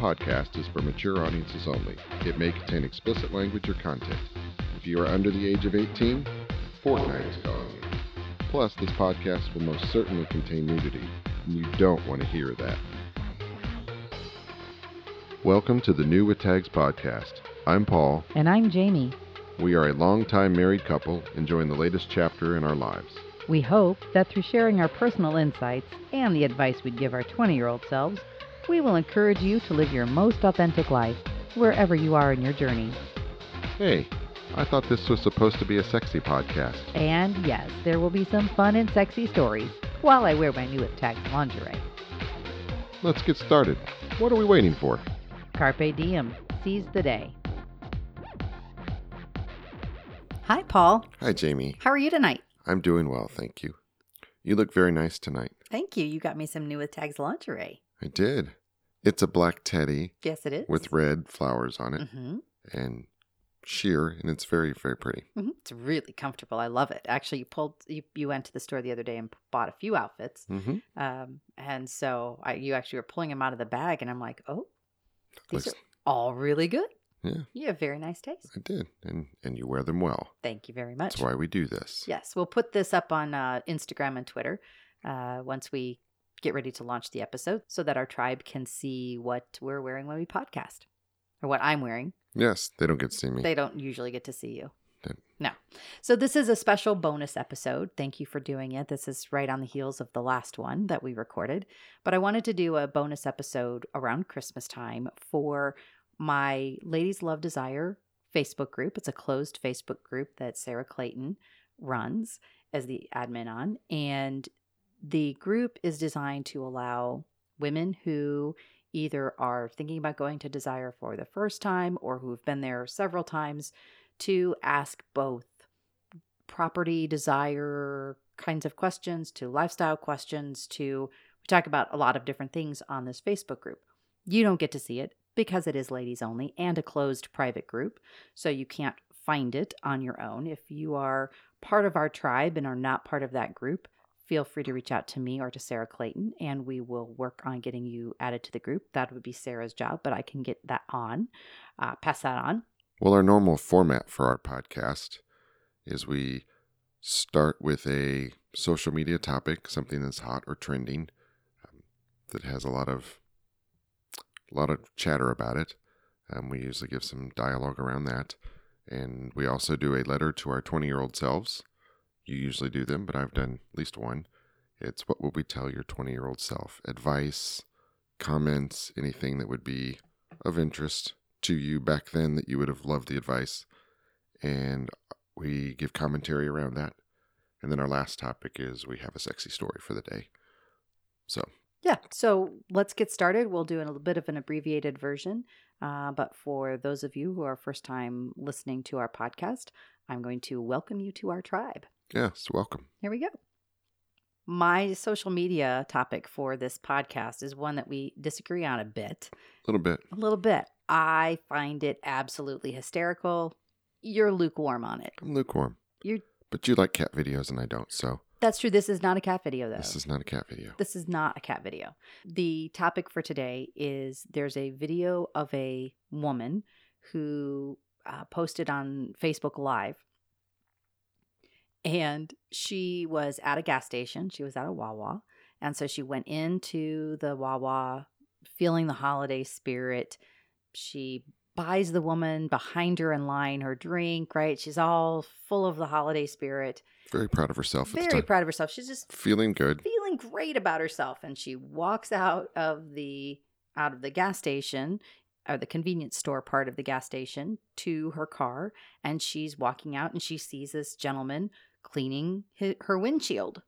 podcast is for mature audiences only. It may contain explicit language or content. If you are under the age of 18, Fortnite is calling you. Plus, this podcast will most certainly contain nudity, and you don't want to hear that. Welcome to the New with Tags podcast. I'm Paul. And I'm Jamie. We are a long-time married couple enjoying the latest chapter in our lives. We hope that through sharing our personal insights and the advice we'd give our 20 year old selves, we will encourage you to live your most authentic life wherever you are in your journey. Hey, I thought this was supposed to be a sexy podcast. And yes, there will be some fun and sexy stories while I wear my new with Tags lingerie. Let's get started. What are we waiting for? Carpe diem. Seize the day. Hi, Paul. Hi, Jamie. How are you tonight? I'm doing well, thank you. You look very nice tonight. Thank you. You got me some new with Tags lingerie. I did. It's a black teddy Yes, it is. with red flowers on it hmm and sheer, and it's very, very pretty. hmm It's really comfortable. I love it. Actually, you pulled you, you went to the store the other day and bought a few outfits, Mm-hmm. um, and so I, you actually were pulling them out of the bag, and I'm like, oh, these Looks- are all really good. Yeah. You have very nice taste. I did, and and you wear them well. Thank you very much. That's why we do this. Yes, we'll put this up on uh, Instagram and Twitter uh, once we get ready to launch the episode, so that our tribe can see what we're wearing when we podcast, or what I'm wearing. Yes, they don't get to see me. They don't usually get to see you. No. So this is a special bonus episode. Thank you for doing it. This is right on the heels of the last one that we recorded. But I wanted to do a bonus episode around Christmas time for my Ladies Love Desire Facebook group. It's a closed Facebook group that Sarah Clayton runs as the admin on. And the group is designed to allow women who either are thinking about going to Desire for the first time or who've been there several times to ask both property desire kinds of questions to lifestyle questions to we talk about a lot of different things on this Facebook group. You don't get to see it because it is ladies only and a closed private group, so you can't find it on your own. If you are part of our tribe and are not part of that group, feel free to reach out to me or to Sarah Clayton and we will work on getting you added to the group. That would be Sarah's job, but I can get that on, uh, pass that on. Well, our normal format for our podcast is we start with a social media topic, something that's hot or trending, um, that has a lot of a lot of chatter about it. Um, we usually give some dialogue around that, and we also do a letter to our twenty-year-old selves. You usually do them, but I've done at least one. It's what would we tell your twenty-year-old self? Advice, comments, anything that would be of interest to you back then that you would have loved the advice. And we give commentary around that. And then our last topic is we have a sexy story for the day. So, Yeah, so let's get started. We'll do a little bit of an abbreviated version. Uh, but for those of you who are first time listening to our podcast, I'm going to welcome you to our tribe. Yes, welcome. Here we go. My social media topic for this podcast is one that we disagree on a bit. A little bit. A little bit. I find it absolutely hysterical. You're lukewarm on it. I'm lukewarm. You're But you like cat videos and I don't. So, that's true. This is not a cat video though. this is not a cat video. This is not a cat video. The topic for today is there's a video of a woman who uh, posted on Facebook Live. And she was at a gas station. She was at a Wawa. And so she went into the Wawa feeling the holiday spirit. She buys the woman behind her in line her drink, right? She's all full of the holiday spirit. Very proud of herself at the Very proud of herself. She's just Feeling good. feeling great about herself and she walks out of the out of the gas station or the convenience store part of the gas station to her car and she's walking out and she sees this gentleman cleaning hi her windshield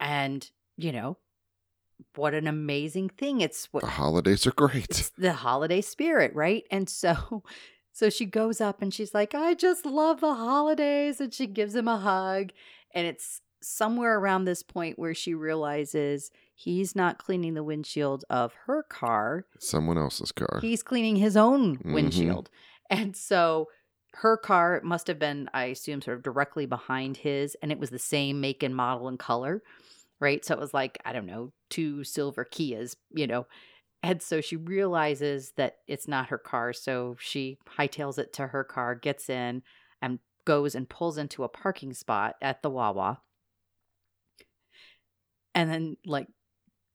and you know what an amazing thing it's what The holidays are great. the holiday spirit, right? And so so she goes up and she's like, "I just love the holidays." And she gives him a hug. And it's somewhere around this point where she realizes he's not cleaning the windshield of her car. Someone else's car. He's cleaning his own Mhm. windshield. And so her car must have been, I assume, sort of directly behind his, and it was the same make and model and color, right? So it was like, I don't know, two silver Kias, you know. And so she realizes that it's not her car. So she hightails it to her car, gets in, and goes and pulls into a parking spot at the Wawa. And then, like,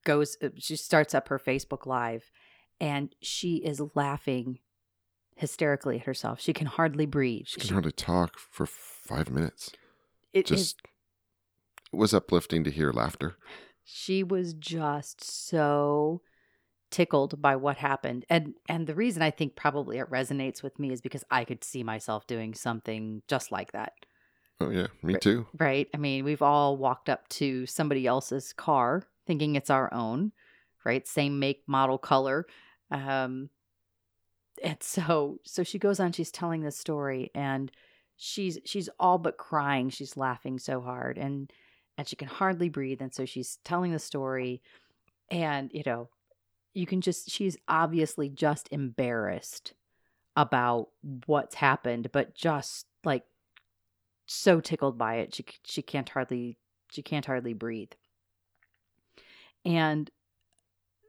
goes, uh, she starts up her Facebook Live and she is laughing hysterically at herself. She can hardly breathe. She can hardly talk for five minutes. it, Just it was uplifting to hear laughter. she was just so tickled by what happened and and the reason i think probably it resonates with me is because i could see myself doing something just like that Oh yeah, me Right. too. right i mean we've all walked up to somebody else's car thinking it's our own right same make model color um and so so she goes on she's telling this story and she's she's all but crying she's laughing so hard and and she can hardly breathe and so she's telling the story and you know you can just she's obviously just embarrassed about what's happened but just like so tickled by it she she can't hardly she can't hardly breathe. And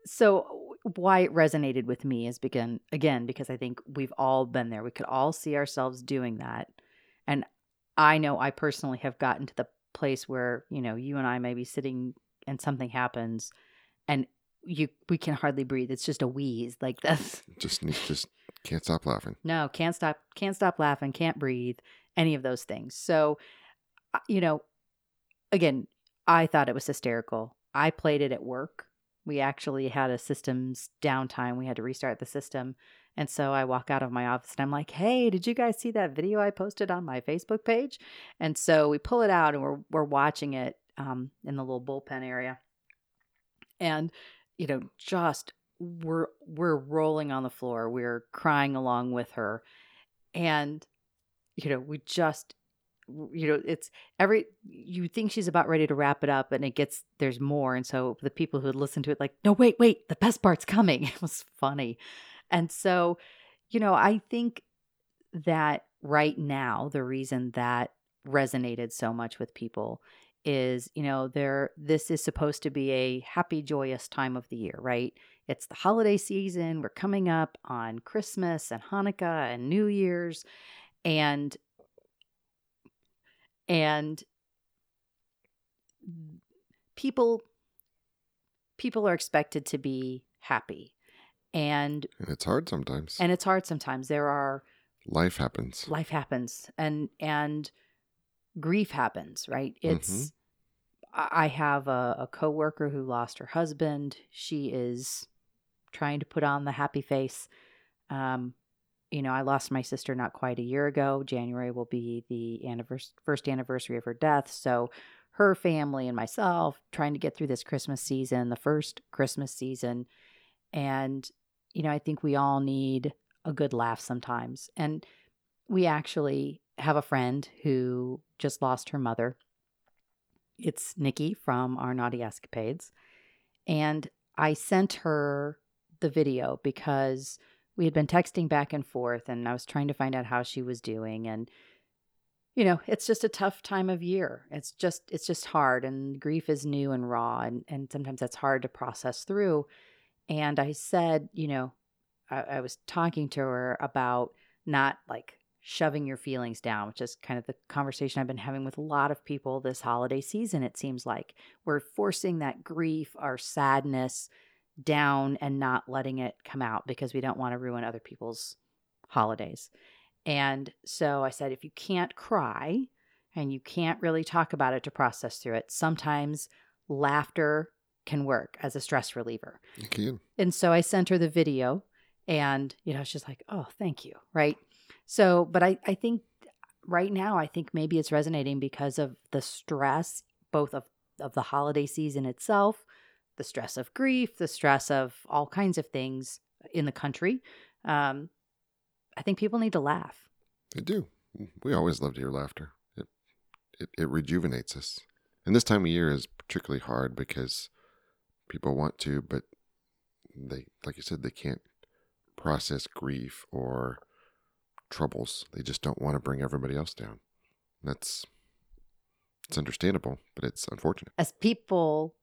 so why it resonated with me is begin again because I think we've all been there. We could all see ourselves doing that. And I know I personally have gotten to the place where, you know, you and I may be sitting and something happens and you we can hardly breathe. It's just a wheeze like this. Just just can't stop laughing. No, can't stop can't stop laughing, can't breathe, any of those things. So uh, you know, again, I thought it was hysterical. I played it at work. We actually had a systems downtime. We had to restart the system. And so I walk out of my office and I'm like, "Hey, did you guys see that video I posted on my Facebook page?" And so we pull it out and we're we're watching it um, in the little bullpen area. And you know, just we're we're rolling on the floor. We're crying along with her. And you know, we just you know, it's every you think she's about ready to wrap it up and it gets there's more and so the people who had listened to it like, "No, wait, wait, the best part's coming." It was funny. And so, you know, I think that right now the reason that resonated so much with people is, you know, there this is supposed to be a happy joyous time of the year, right? It's the holiday season. We're coming up on Christmas and Hanukkah and New Year's and and people people are expected to be happy. And And it's hard sometimes. and it's hard sometimes. There are Life happens. life happens. And and grief happens right? It's i I have a, a coworker who lost her husband. She is trying to put on the happy face. Um you know i lost my sister not quite a year ago january will be the annivers- first anniversary of her death so her family and myself trying to get through this christmas season the first christmas season and you know i think we all need a good laugh sometimes and we actually have a friend who just lost her mother it's Nikki from our Naughty Escapades. And I sent her the video because we had been texting back and forth and I was trying to find out how she was doing and you know, it's just a tough time of year. It's just it's just hard and grief is new and raw and and sometimes that's hard to process through. And I said, you know, I, I was talking to her about not like shoving your feelings down, which is kind of the conversation I've been having with a lot of people this holiday season. It seems like we're forcing that grief, our sadness down and not letting it come out because we don't want to ruin other people's holidays. And so I said, if you can't cry and you can't really talk about it to process through it, sometimes laughter can work as a stress reliever. You can. And so I sent her the video and, you know, she's like, oh, thank you. Right. So, but I, I think right now, I think maybe it's resonating because of the stress, both of, of the holiday season itself, the stress of grief, the stress of all kinds of things in the country. Um, I think people need to laugh. They do. We always love to hear laughter. It, it it rejuvenates us. And this time of year is particularly hard because people want to, but they, like you said, they can't process grief or troubles. They just don't want to bring everybody else down. That's it's understandable, but it's unfortunate. As people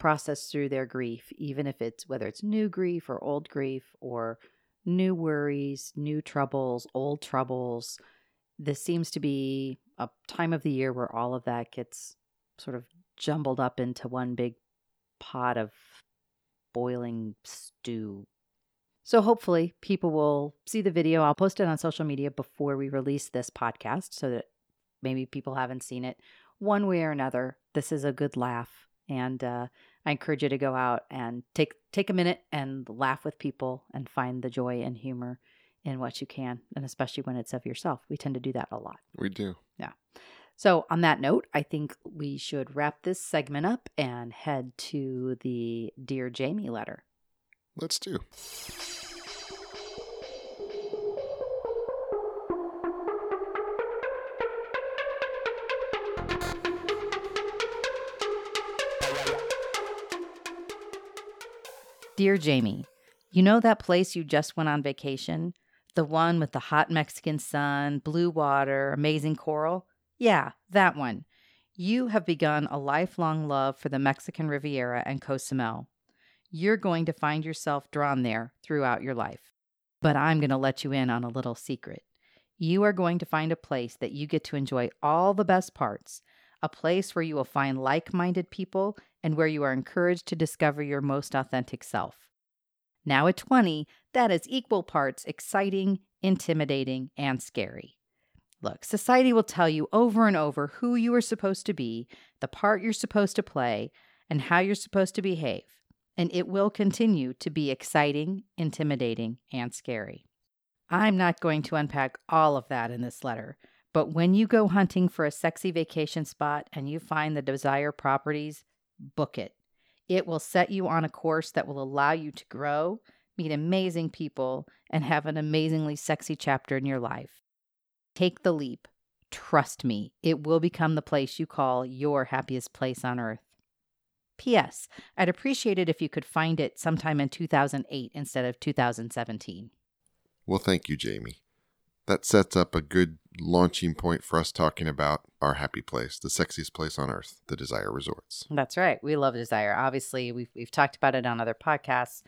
process through their grief, even if it's whether it's new grief or old grief or new worries, new troubles, old troubles. This seems to be a time of the year where all of that gets sort of jumbled up into one big pot of boiling stew. So hopefully people will see the video. I'll post it on social media before we release this podcast so that maybe people haven't seen it. One way or another, this is a good laugh. And uh, I encourage you to go out and take take a minute and laugh with people and find the joy and humor in what you can, and especially when it's of yourself. We tend to do that a lot. We do. Yeah. So, on that note, I think we should wrap this segment up and head to the Dear Jamie letter. Let's do. Dear Jamie, you know that place you just went on vacation? The one with the hot Mexican sun, blue water, amazing coral? Yeah, that one. You have begun a lifelong love for the Mexican Riviera and Cozumel. You're going to find yourself drawn there throughout your life. But I'm going to let you in on a little secret. You are going to find a place that you get to enjoy all the best parts, a place where you will find like minded people and where you are encouraged to discover your most authentic self. Now at 20, that is equal parts exciting, intimidating, and scary. Look, society will tell you over and over who you are supposed to be, the part you're supposed to play, and how you're supposed to behave. And it will continue to be exciting, intimidating, and scary. I'm not going to unpack all of that in this letter, but when you go hunting for a sexy vacation spot and you find the desired properties, book it. It will set you on a course that will allow you to grow, meet amazing people, and have an amazingly sexy chapter in your life. Take the leap. Trust me, it will become the place you call your happiest place on earth. P.S. I'd appreciate it if you could find it sometime in 2008 instead of 2017. Well, thank you, Jamie. That sets up a good launching point for us talking about our happy place, the sexiest place on earth, the Desire Resorts. That's right. We love Desire. Obviously, we've, we've talked about it on other podcasts.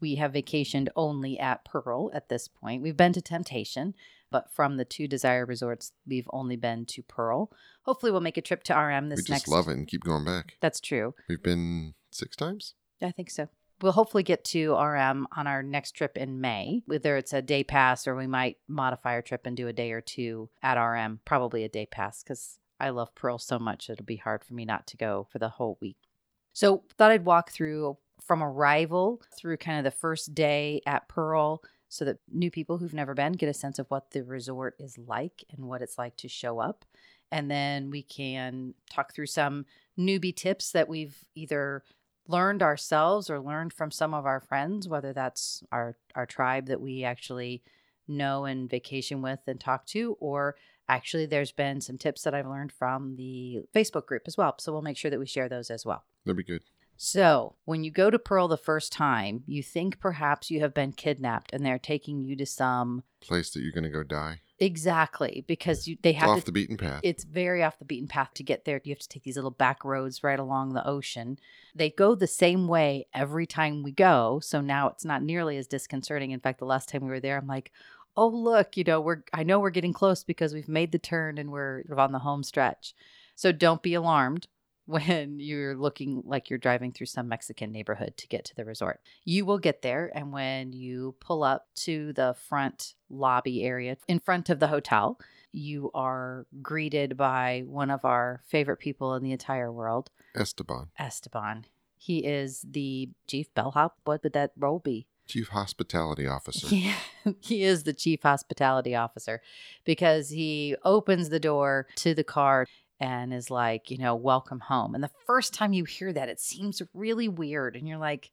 We have vacationed only at Pearl at this point. We've been to Temptation, but from the two Desire Resorts, we've only been to Pearl. Hopefully, we'll make a trip to RM this we just next. love it and keep going back. That's true. We've been six times. I think so. We'll hopefully get to RM on our next trip in May, whether it's a day pass or we might modify our trip and do a day or two at RM, probably a day pass because I love Pearl so much. It'll be hard for me not to go for the whole week. So, thought I'd walk through from arrival through kind of the first day at Pearl so that new people who've never been get a sense of what the resort is like and what it's like to show up. And then we can talk through some newbie tips that we've either learned ourselves or learned from some of our friends, whether that's our our tribe that we actually know and vacation with and talk to, or actually there's been some tips that I've learned from the Facebook group as well. So we'll make sure that we share those as well. That'd be good. So, when you go to Pearl the first time, you think perhaps you have been kidnapped and they're taking you to some Place that you're going to go die. Exactly because you they have off to the beaten path. it's very off the beaten path to get there. You have to take these little back roads right along the ocean. They go the same way every time we go, so now it's not nearly as disconcerting. In fact, the last time we were there, I'm like, "Oh, look, you know, we're I know we're getting close because we've made the turn and we're on the home stretch." So don't be alarmed when you're looking like you're driving through some Mexican neighborhood to get to the resort. You will get there, and when you pull up to the front lobby area in front of the hotel, you are greeted by one of our favorite people in the entire world, Esteban, Esteban. He is the chief bellhop. What would that role be? Chief Hospitality Officer. He, he is the chief hospitality officer because he opens the door to the car and is like, you know, welcome home. And the first time you hear that, it seems really weird. And you're like,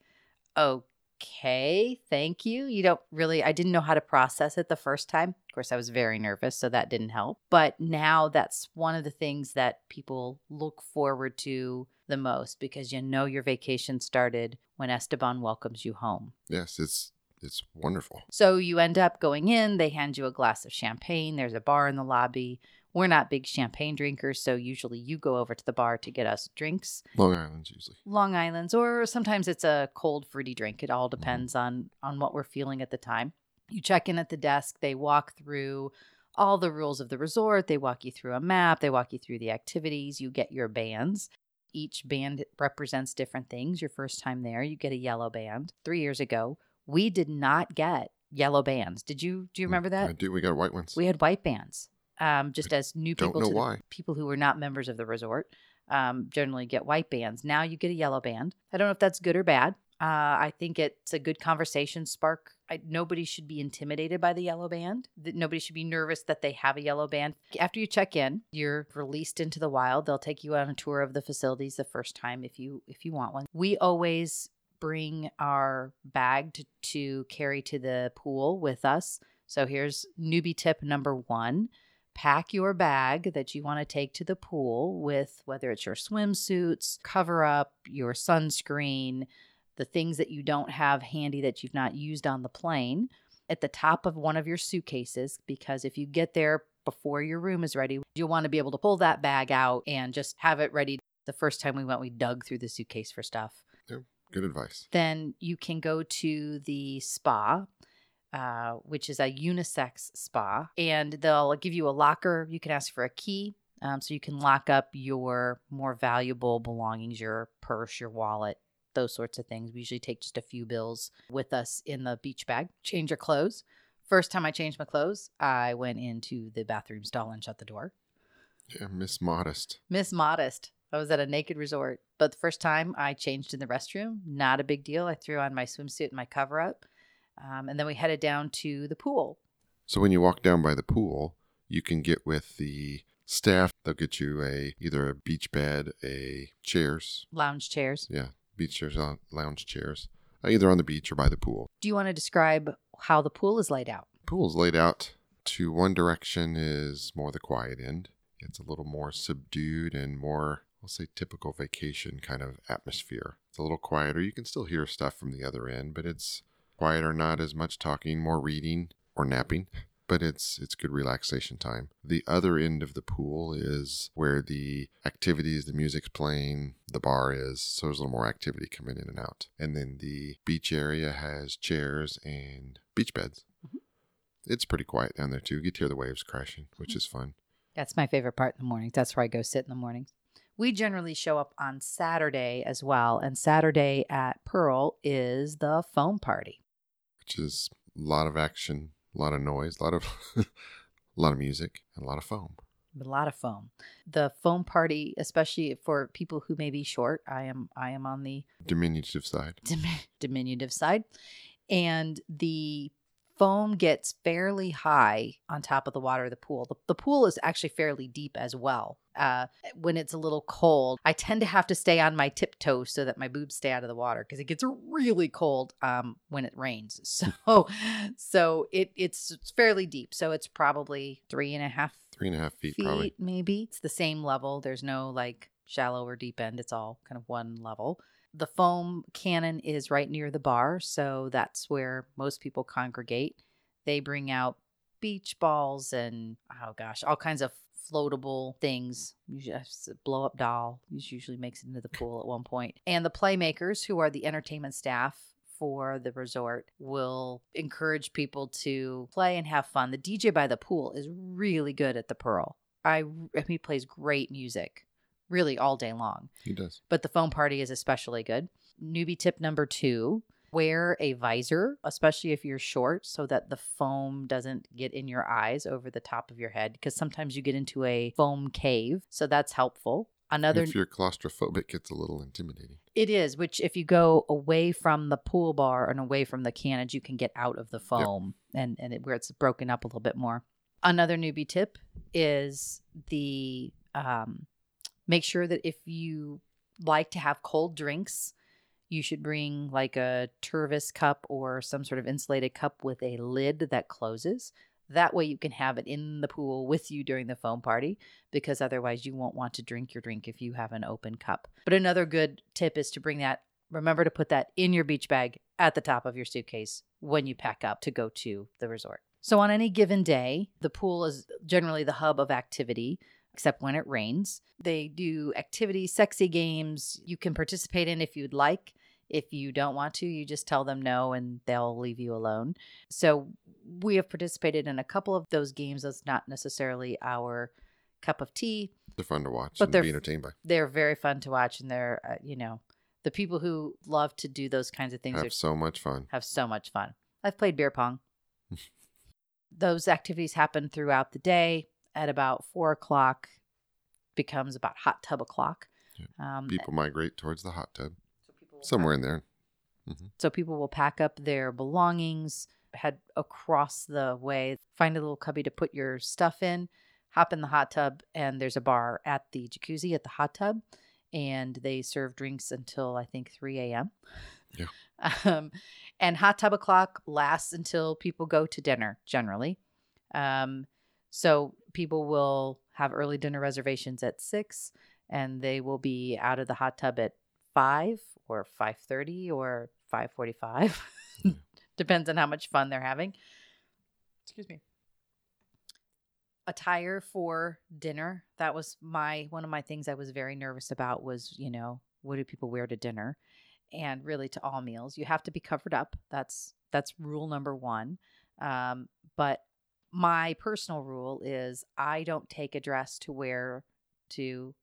okay, thank you. You don't really, I didn't know how to process it the first time. Of course, I was very nervous, so that didn't help. But now that's one of the things that people look forward to the most because you know your vacation started when Esteban welcomes you home. Yes, it's it's wonderful. So you end up going in, they hand you a glass of champagne, there's a bar in the lobby We're not big champagne drinkers, so usually you go over to the bar to get us drinks. Long Island's usually. Long Island's, or sometimes it's a cold fruity drink. It all mm-hmm. depends on on what we're feeling at the time. You check in at the desk. They walk through all the rules of the resort. They walk you through a map. They walk you through the activities. You get your bands. Each band represents different things. Your first time there, you get a yellow band. Three years ago, we did not get yellow bands. Did you? Do you mm, remember that? I do. We got white ones. We had white bands. Um, just as new don't people to the- why. people who were not members of the resort um, generally get white bands. Now you get a yellow band. I don't know if that's good or bad. Uh, I think it's a good conversation spark. I, nobody should be intimidated by the yellow band. That nobody should be nervous that they have a yellow band. After you check in, you're released into the wild. They'll take you on a tour of the facilities the first time if you if you want one. We always bring our bag to, to carry to the pool with us. So here's newbie tip number one pack your bag that you want to take to the pool with whether it's your swimsuits, cover up, your sunscreen, the things that you don't have handy that you've not used on the plane at the top of one of your suitcases because if you get there before your room is ready, you'll want to be able to pull that bag out and just have it ready. The first time we went, we dug through the suitcase for stuff Yeah, Good advice. then you can go to the spa, uh, which is a unisex spa, and they'll give you a locker. You can ask for a key. Um, so you can lock up your more valuable belongings, your purse, your wallet, those sorts of things. We usually take just a few bills with us in the beach bag. Change your clothes. First time I changed my clothes, I went into the bathroom stall and shut the door. Yeah, Miss Modest. Miss Modest. I was at a naked resort, but the first time I changed in the restroom, not a big deal. I threw on my swimsuit and my cover up, um, and then we headed down to the pool. So when you walk down by the pool, you can get with the staff. They'll get you a either a beach bed, a chairs. Lounge chairs. Yeah, beach chairs, on lounge chairs, uh, either on the beach or by the pool. Do you want to describe how the pool is laid out? Pool is laid out to one direction is more the quiet end. It's a little more subdued and more, I'll say, typical vacation kind of atmosphere. It's a little quieter. You can still hear stuff from the other end, but it's quieter, not as much talking, more reading or napping. But it's it's good relaxation time. The other end of the pool is where the activities, the music's playing, the bar is. So there's a little more activity coming in and out. And then the beach area has chairs and beach beds. Mm-hmm. It's pretty quiet down there too. You get to hear the waves crashing, which mm-hmm. is fun. That's my favorite part in the mornings. That's where I go sit in the mornings. We generally show up on Saturday as well, and Saturday at Pearl is the foam party. Which is a lot of action, a lot of noise, a lot of a lot of music, and a lot of foam. a lot of foam. The foam party, especially for people who may be short, I am I am on the Diminutive side. dim- diminutive side, and the foam gets fairly high on top of the water of the pool. The, the pool is actually fairly deep as well. Uh, when it's a little cold, I tend to have to stay on my tiptoes so that my boobs stay out of the water because it gets really cold um, when it rains. So, so it it's, it's fairly deep. So it's probably three and a half Three and a half feet, feet, probably. maybe. It's the same level. There's no like shallow or deep end. It's all kind of one level. The foam cannon is right near the bar, so that's where most people congregate. They bring out beach balls and oh gosh, all kinds of floatable things. Usually, a blow up doll usually makes it into the pool at one point. And the playmakers, who are the entertainment staff for the resort, will encourage people to play and have fun. The DJ by the pool is really good at the Pearl. I, he plays great music, really all day long He does. but the foam party is especially good. Newbie tip number two wear a visor, especially if you're short, so that the foam doesn't get in your eyes over the top of your head, because sometimes you get into a foam cave. So that's helpful. Another, if you're claustrophobic, it's a little intimidating. it is, which if you go away from the pool bar and away from the cannons, you can get out of the foam and, and it, where it's broken up a little bit more. Another newbie tip is the um, make sure that if you like to have cold drinks, you should bring like a Tervis cup or some sort of insulated cup with a lid that closes. That way you can have it in the pool with you during the foam party because otherwise you won't want to drink your drink if you have an open cup. But another good tip is to bring that, remember to put that in your beach bag at the top of your suitcase when you pack up to go to the resort. So, on any given day, the pool is generally the hub of activity, except when it rains. They do activities, sexy games you can participate in if you'd like. If you don't want to, you just tell them no and they'll leave you alone. So, we have participated in a couple of those games. That's not necessarily our cup of tea. They're fun to watch But and they're be entertained by. They're very fun to watch, and they're, uh, you know, the people who love to do those kinds of things are Have so much fun. have so much fun. I've played beer pong. Those activities happen throughout the day. At about four o'clock, becomes about hot tub o'clock. Um, People migrate towards the hot tub. so Somewhere pack- in there. hmm So people will pack up their belongings, head across the way, find a little cubby to put your stuff in, hop in the hot tub, and there's a bar at the jacuzzi at the hot tub, and they serve drinks until I think 3 a.m. Yeah. Um, and hot tub o'clock lasts until people go to dinner generally. Um, so people will have early dinner reservations at six, and they will be out of the hot tub at five or five thirty or five forty-five. Yeah. Depends on how much fun they're having. Excuse me. Attire for dinner. That was my one of my things I was very nervous about was, you know, what do people wear to dinner? And really to all meals. You have to be covered up. That's that's rule number one. Um, but my personal rule is I don't take a dress to wear to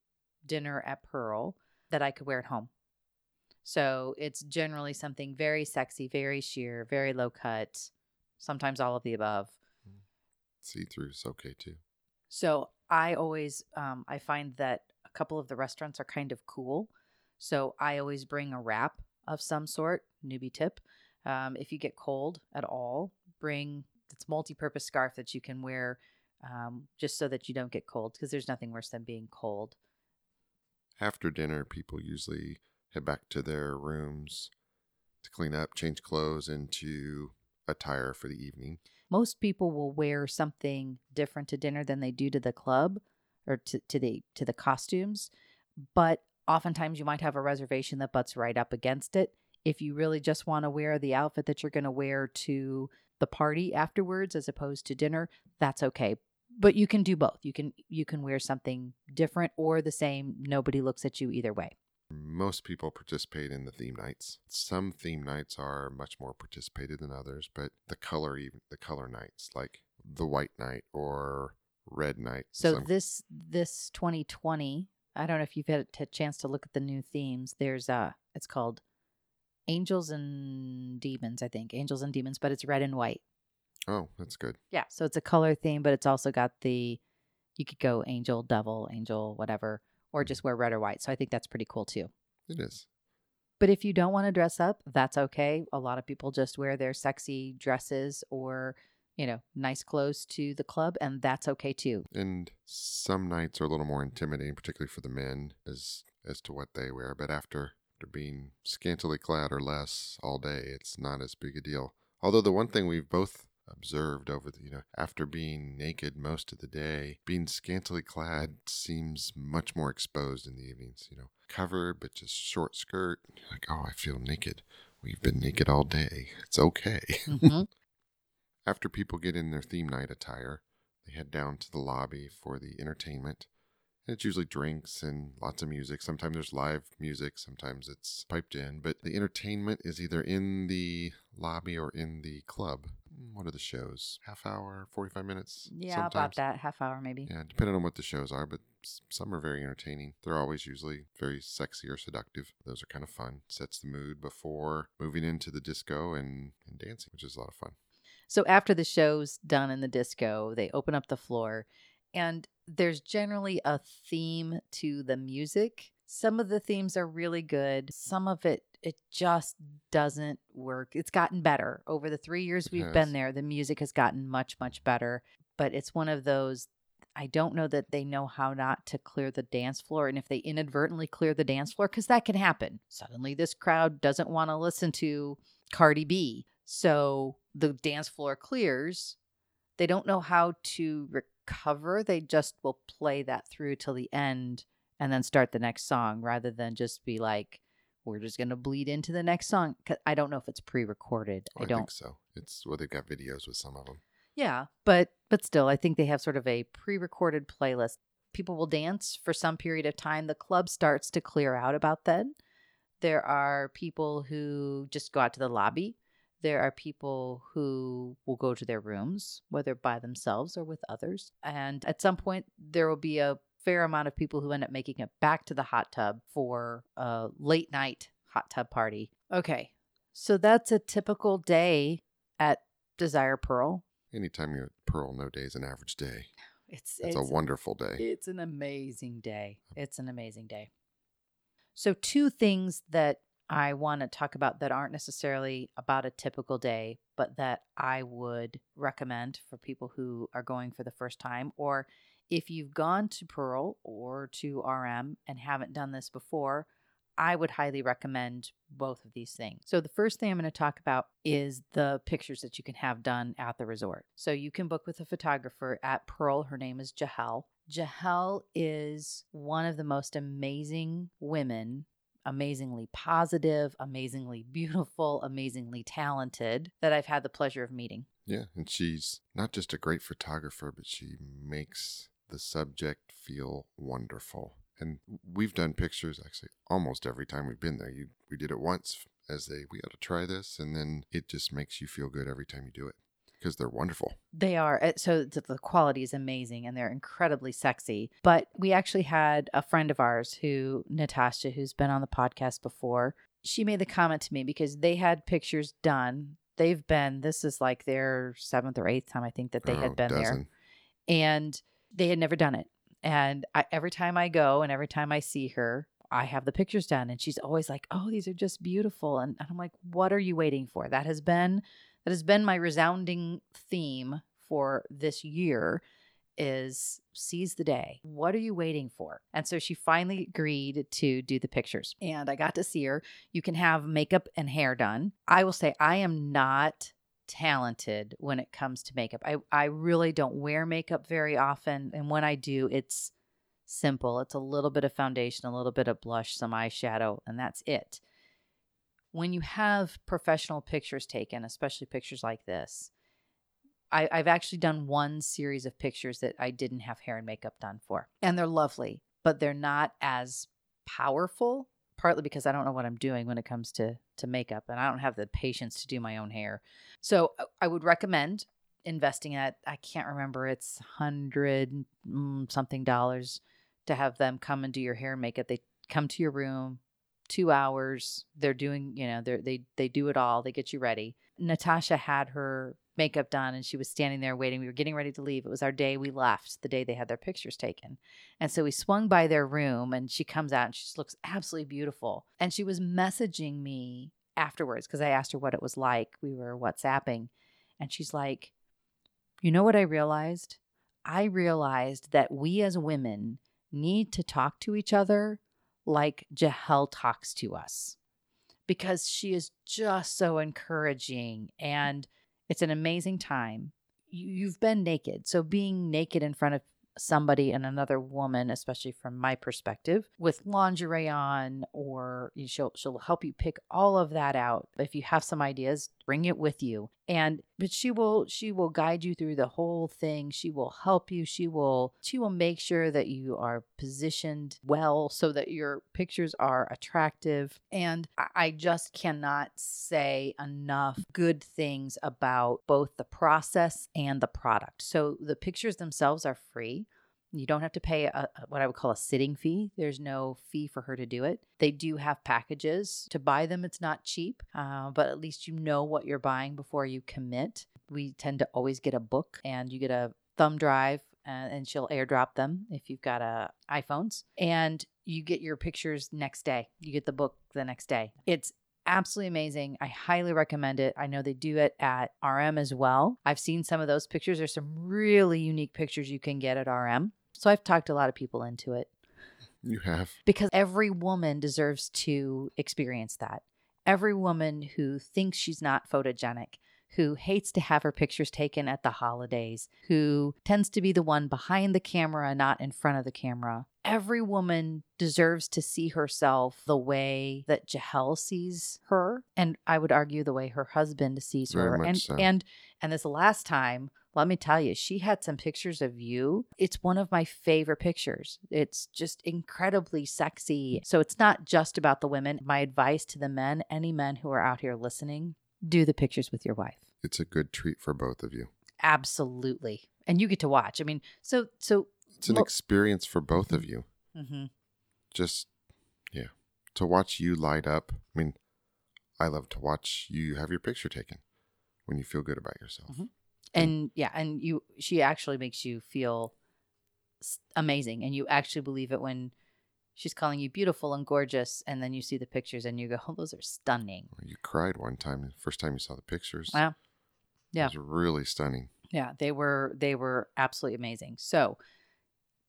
dinner at Pearl that I could wear at home. So it's generally something very sexy, very sheer, very low cut, sometimes all of the above. See through is okay too. So I always, um, I find that a couple of the restaurants are kind of cool. So I always bring a wrap of some sort, newbie tip. Um, if you get cold at all, bring it's multi-purpose scarf that you can wear um, just so that you don't get cold because there's nothing worse than being cold. After dinner, people usually head back to their rooms to clean up, change clothes into attire for the evening. most people will wear something different to dinner than they do to the club or to, to the to the costumes but oftentimes you might have a reservation that butts right up against it if you really just want to wear the outfit that you're going to wear to the party afterwards as opposed to dinner that's okay but you can do both you can you can wear something different or the same nobody looks at you either way Most people participate in the theme nights. Some theme nights are much more participated than others, but the color even the color nights, like the white night or red night. So some- this this 2020, I don't know if you've had a chance to look at the new themes. There's uh it's called Angels and Demons, I think. Angels and Demons, but it's red and white. oh, that's good. Yeah, so it's a color theme, but it's also got the you could go angel, devil, angel, whatever, or mm-hmm. just wear red or white. So I think that's pretty cool too. It is. But if you don't want to dress up, that's okay. A lot of people just wear their sexy dresses or, you know, nice clothes to the club, and that's okay too. And some nights are a little more intimidating, particularly for the men, as as to what they wear. But after after being scantily clad or less all day, it's not as big a deal. Although the one thing we've both observed over the you know after being naked most of the day, being scantily clad seems much more exposed in the evenings. You know, covered but just short skirt. Like, oh, I feel naked. We've been naked all day. It's okay. Mhm. After people get in their theme night attire, they head down to the lobby for the entertainment. It's usually drinks and lots of music. Sometimes there's live music, sometimes it's piped in. But the entertainment is either in the lobby or in the club. Mm, What are the shows? Half hour, 45 minutes? Yeah, about sometimes. that half hour maybe. Yeah, depending on what the shows are, but some are very entertaining. They're always usually very sexy or seductive. Those are kind of fun. Sets the mood before moving into the disco and, and dancing, which is a lot of fun. So after the show's done in the disco, they open up the floor and there's generally a theme to the music. Some of the themes are really good. Some of it it just doesn't work. It's gotten better over the 3 years we've has. been there. The music has gotten much much better, but it's one of those I don't know that they know how not to clear the dance floor. And if they inadvertently clear the dance floor, because that can happen, suddenly this crowd doesn't want to listen to Cardi B. So the dance floor clears. They don't know how to recover. They just will play that through till the end and then start the next song rather than just be like, we're just going to bleed into the next song. 'Cause I don't know if it's pre recorded. Oh, I don't. think so. It's well, they've got videos with some of them. Yeah, but but still, I think they have sort of a pre-recorded playlist. People will dance for some period of time. The club starts to clear out about then. There are people who just go out to the lobby. There are people who will go to their rooms, whether by themselves or with others. And at some point, there will be a fair amount of people who end up making it back to the hot tub for a late night hot tub party. Okay, so that's a typical day at Desire Pearl. Anytime you're at Pearl, no day is an average day. It's It's, it's a wonderful day. it's an amazing day. It's an amazing day. So, two things that I want to talk about that aren't necessarily about a typical day, but that I would recommend for people who are going for the first time, or if you've gone to Pearl or to RM and haven't done this before, I would highly recommend both of these things. So, the first thing I'm going to talk about is the pictures that you can have done at the resort. So, you can book with a photographer at Pearl. Her name is Jahel. Jahel is one of the most amazing women, amazingly positive, amazingly beautiful, amazingly talented that I've had the pleasure of meeting. Yeah, and she's not just a great photographer, but she makes the subject feel wonderful. And we've done pictures actually almost every time we've been there. You, we did it once as a we got to try this, and then it just makes you feel good every time you do it because they're wonderful. They are. uh, So the quality is amazing and they're incredibly sexy. But we actually had a friend of ours who, Natasha, who's been on the podcast before, she made the comment to me because they had pictures done. They've been, this is like their seventh or eighth time, I think, that they Oh, had been there. And they had never done it. And I, every time I go and every time I see her, I have the pictures done. And she's always like, oh, these are just beautiful. And, and I'm like, what are you waiting for? That has been that has been my resounding theme for this year is seize the day. What are you waiting for? And so she finally agreed to do the pictures. And I got to see her. You can have makeup and hair done. I will say I am not talented when it comes to makeup. I, I really don't wear makeup very often. And when I do, it's simple. It's a little bit of foundation, a little bit of blush, some eyeshadow, and that's it when you have professional pictures taken, especially pictures like this, I, I've actually done one series of pictures that I didn't have hair and makeup done for. And they're lovely, but they're not as powerful, partly because I don't know what I'm doing when it comes to, to makeup and I don't have the patience to do my own hair. So uh, I would recommend investing at, I can't remember, it's hundred mm, something dollars to have them come and do your hair and makeup. They come to your room, two hours. They're doing, you know, they they they do it all. They get you ready. Natasha had her makeup done and she was standing there waiting. We were getting ready to leave. It was our day we left, the day they had their pictures taken. And so we swung by their room and she comes out and she just looks absolutely beautiful. And she was messaging me afterwards because I asked her what it was like. We were WhatsApping and she's like, You know what I realized? I realized that we as women need to talk to each other like Jahel talks to us because she is just so encouraging and it's an amazing time. You- You've been naked. So being naked in front of somebody and another woman, especially from my perspective, with lingerie on, or she'll she'll help you pick all of that out. If you have some ideas, bring it with you. And but she will she will guide you through the whole thing. She will help you. She will she will make sure that you are positioned well so that your pictures are attractive. And I- just cannot say enough good things about both the process and the product. So the pictures themselves are free. You don't have to pay a, what I would call a sitting fee. There's no fee for her to do it. They do have packages. To buy them, it's not cheap, uh, but at least you know what you're buying before you commit. We tend to always get a book, and you get a thumb drive, uh, and she'll airdrop them if you've got uh, iPhones, and you get your pictures next day. You get the book the next day. It's absolutely amazing. I highly recommend it. I know they do it at RM as well. I've seen some of those pictures. There's some really unique pictures you can get at RM. So I've talked a lot of people into it You have. because every woman deserves to experience that. Every woman who thinks she's not photogenic, who hates to have her pictures taken at the holidays, who tends to be the one behind the camera, not in front of the camera. Every woman deserves to see herself the way that Jahel sees her, and I would argue the way her husband sees Very her. and so. and and this last time, let me tell you, she had some pictures of you. It's one of my favorite pictures. It's just incredibly sexy. So it's not just about the women. My advice to the men, any men who are out here listening, do the pictures with your wife. It's a good treat for both of you. Absolutely. And you get to watch. I mean, so, so, It's an Well- experience for both of you. hmm Just, yeah, to watch you light up. I mean, I love to watch you have your picture taken when you feel good about yourself. Mhm. Mm. and yeah, and you, she actually makes you feel amazing. And you actually believe it when she's calling you beautiful and gorgeous. And then you see the pictures and you go, oh, those are stunning. You cried one time, the first time you saw the pictures. Wow. Yeah. It was really stunning. Yeah, they were they were absolutely amazing. So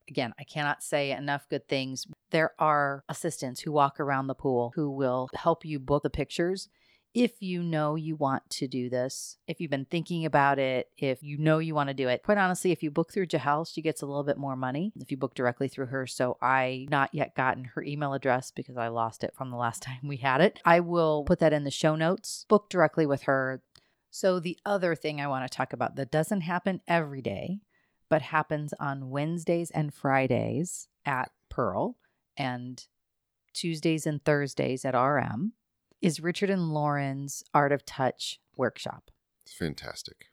again, I cannot say enough good things. There are assistants who walk around the pool who will help you book the pictures. If you know you want to do this, if you've been thinking about it, if you know you want to do it, quite honestly, if you book through Jahel, she gets a little bit more money if you book directly through her. So I not yet gotten her email address because I lost it from the last time we had it. I will put that in the show notes. Book directly with her. So, the other thing I want to talk about that doesn't happen every day, but happens on Wednesdays and Fridays at Pearl and Tuesdays and Thursdays at RM is Richard and Lauren's Art of Touch workshop. It's fantastic.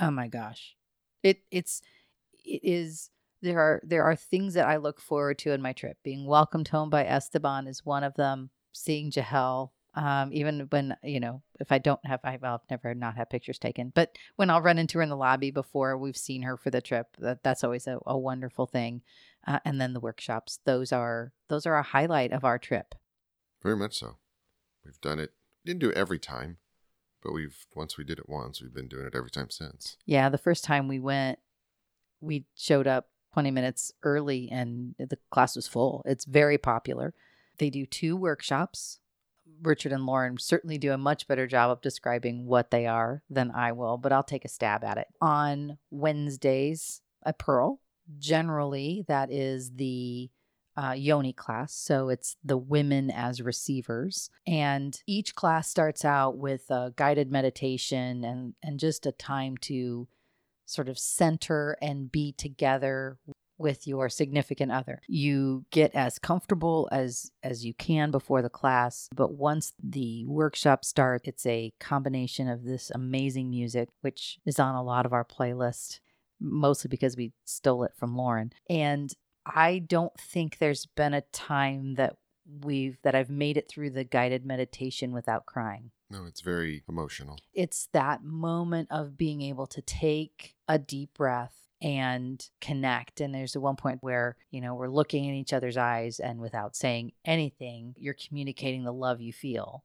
Oh my gosh. It it's it is there are there are things that I look forward to in my trip. Being welcomed home by Esteban is one of them. Seeing Jahel, um, even when you know if I don't have I, well, I've never not had pictures taken, but when I'll run into her in the lobby before we've seen her for the trip, that that's always a, a wonderful thing. Uh, and then the workshops; those are those are a highlight of our trip. Very much so. We've done it. Didn't do it every time, but we've once we did it once, we've been doing it every time since. Yeah, the first time we went, we showed up 20 minutes early and the class was full. It's very popular. They do two workshops. Richard and Lauren certainly do a much better job of describing what they are than I will, but I'll take a stab at it. On Wednesdays at Pearl, generally that is the uh, Yoni class. So it's the women as receivers. And each class starts out with a guided meditation and, and just a time to sort of center and be together with your significant other. You get as comfortable as as you can before the class, but once the workshop starts, it's a combination of this amazing music which is on a lot of our playlist mostly because we stole it from Lauren. And I don't think there's been a time that we've that I've made it through the guided meditation without crying. No, it's very emotional. It's that moment of being able to take a deep breath and connect. And there's one point where, you know, we're looking in each other's eyes and without saying anything, you're communicating the love you feel.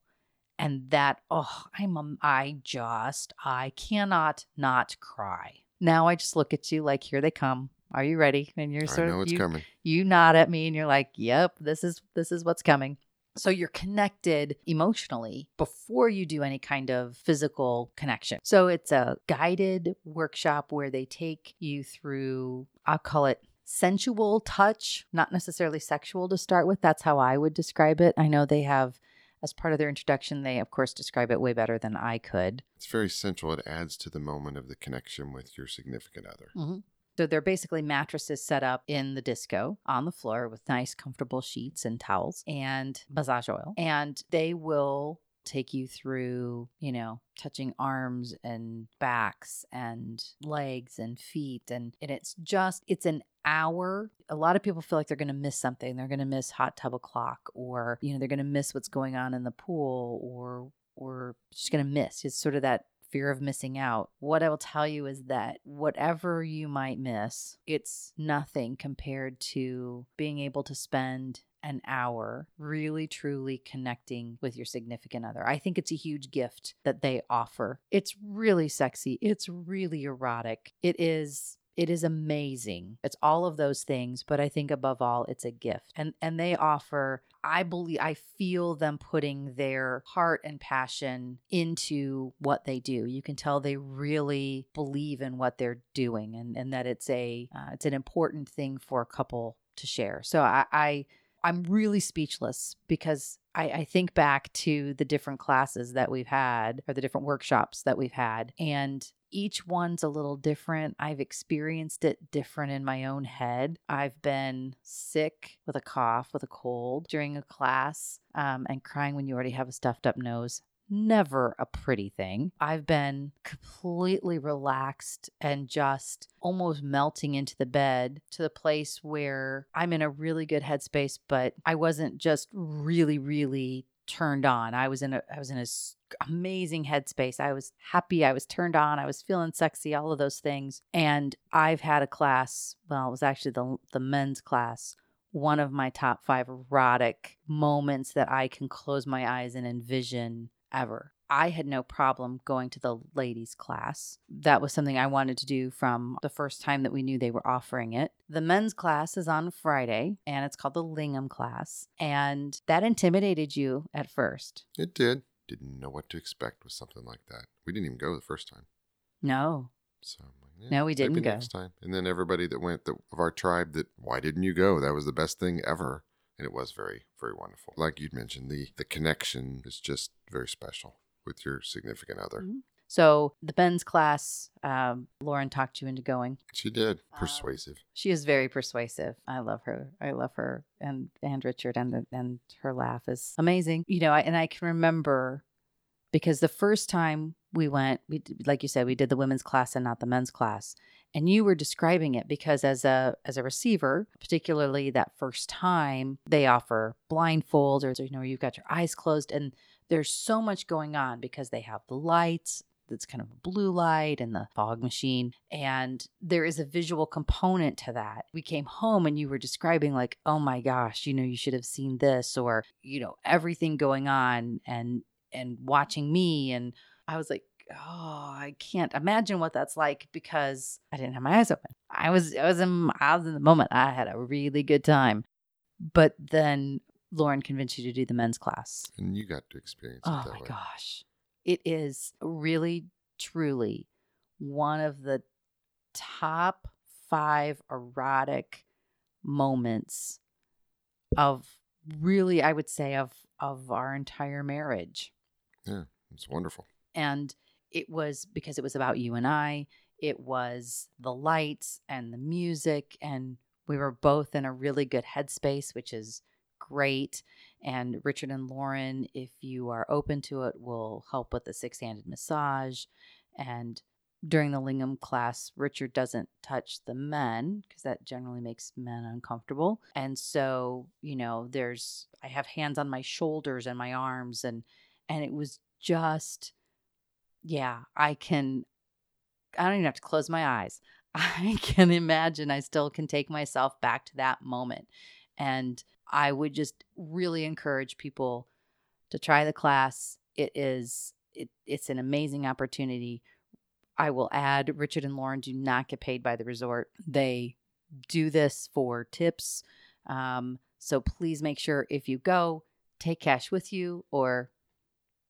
And that, oh, I'm, a, I just, I cannot not cry. Now I just look at you like, here they come. Are you ready? And you're I sort know of, it's you, coming. you nod at me and you're like, "Yep, this is this is what's coming." So you're connected emotionally before you do any kind of physical connection. So it's a guided workshop where they take you through I'll call it sensual touch, not necessarily sexual to start with. That's how I would describe it. I know they have as part of their introduction, they of course describe it way better than I could. It's very central. It adds to the moment of the connection with your significant other. Mm-hmm. So they're basically mattresses set up in the disco on the floor with nice, comfortable sheets and towels and massage oil. And they will take you through, you know, touching arms and backs and legs and feet. And, and it's just, it's an hour. A lot of people feel like they're going to miss something. They're going to miss hot tub o'clock or, you know, they're going to miss what's going on in the pool or, or just going to miss. It's sort of that fear of missing out. What I will tell you is that whatever you might miss, it's nothing compared to being able to spend an hour really truly connecting with your significant other. I think it's a huge gift that they offer. It's really sexy, it's really erotic. It is it is amazing. It's all of those things, but I think above all it's a gift. And and they offer I believe I feel them putting their heart and passion into what they do. You can tell they really believe in what they're doing and and that it's a uh, it's an important thing for a couple to share. So I, I I'm really speechless because I, I think back to the different classes that we've had or the different workshops that we've had, and each one's a little different. I've experienced it different in my own head. I've been sick with a cough, with a cold during a class, um, and crying when you already have a stuffed up nose never a pretty thing. I've been completely relaxed and just almost melting into the bed to the place where I'm in a really good headspace, but I wasn't just really, really turned on. I was in a I was in a amazing headspace. I was happy, I was turned on, I was feeling sexy, all of those things. And I've had a class, well, it was actually the the men's class one of my top five erotic moments that I can close my eyes and envision ever. I had no problem going to the ladies' class. That was something I wanted to do from the first time that we knew they were offering it. The men's class is on Friday and it's called the Lingam class. And that intimidated you at first. It did. Didn't know what to expect with something like that. We didn't even go the first time. No. So yeah, eh, no, we didn't go next time. And then everybody that went that, of our tribe that why didn't you go? That was the best thing ever and it was very very wonderful. Like you'd mentioned the the connection is just very special with your significant other. Mm-hmm. so the Ben's class um, lauren talked you into going. She did. Um, persuasive. she is very persuasive. I love her. I love her and and richard and the, and her laugh is amazing. You know I, and i can remember because the first time we went we like you said we did the women's class and not the men's class and you were describing it because as a as a receiver particularly that first time they offer blindfolds or you know you've got your eyes closed and there's so much going on because they have the lights that's kind of a blue light and the fog machine. And there is a visual component to that. We came home and you were describing, like, oh my gosh, you know, you should have seen this, or, you know, everything going on and, and watching me. And I was like, oh, I can't imagine what that's like because I didn't have my eyes open. I was I was in I was in the moment. I had a really good time. But then Lauren convinced you to do the men's class. And you got to experience oh my way. gosh. It is really truly one of the top 5 erotic moments of really I would say of of our entire marriage. Yeah, it's wonderful. And it was because it was about you and I. It was the lights and the music, and we were both in a really good headspace, which is great. And Richard and Lauren, if you are open to it, will help with the six handed massage. And during the Lingam class, Richard doesn't touch the men because that generally makes men uncomfortable. And so, you know, there's I have hands on my shoulders and my arms and and it was just yeah, I can, I don't even have to close my eyes. I can imagine I still can take myself back to that moment. And I would just really encourage people to try the class. It is, it, it's an amazing opportunity. I will add Richard and Lauren do not get paid by the resort. They do this for tips. Um, so please make sure if you go, take cash with you or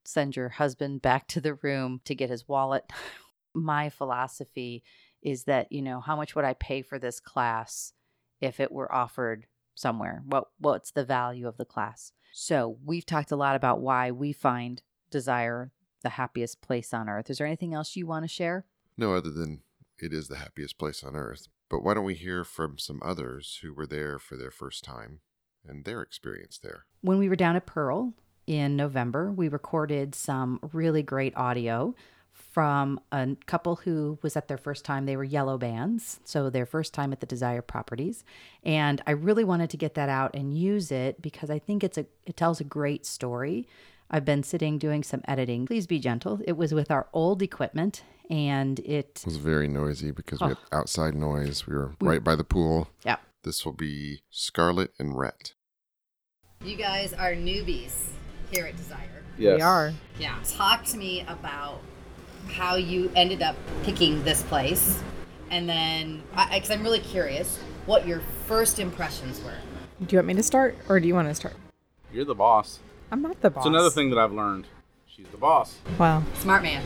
send your husband back to the room to get his wallet. My philosophy is that, you know, how much would I pay for this class if it were offered somewhere? What what's the value of the class? So, we've talked a lot about why we find desire the happiest place on earth. Is there anything else you want to share? No, other than it is the happiest place on earth. But why don't we hear from some others who were there for their first time and their experience there? When we were down at Pearl, in November, we recorded some really great audio from a couple who was at their first time. They were yellow bands, so their first time at the Desire Properties, and I really wanted to get that out and use it because I think it's a it tells a great story. I've been sitting doing some editing. Please be gentle. It was with our old equipment and it, it was very noisy because oh. we had oh. outside noise. We were we, right by the pool. Yeah. This will be Scarlett and Rhett. You guys are newbies here at Desire. Yes. We are. Yeah. Talk to me about how you ended up picking this place. And then, because I'm really curious, what your first impressions were. Do you want me to start or do you want to start? You're the boss. I'm not the boss. It's another thing that I've learned. She's the boss. Wow. Smart man.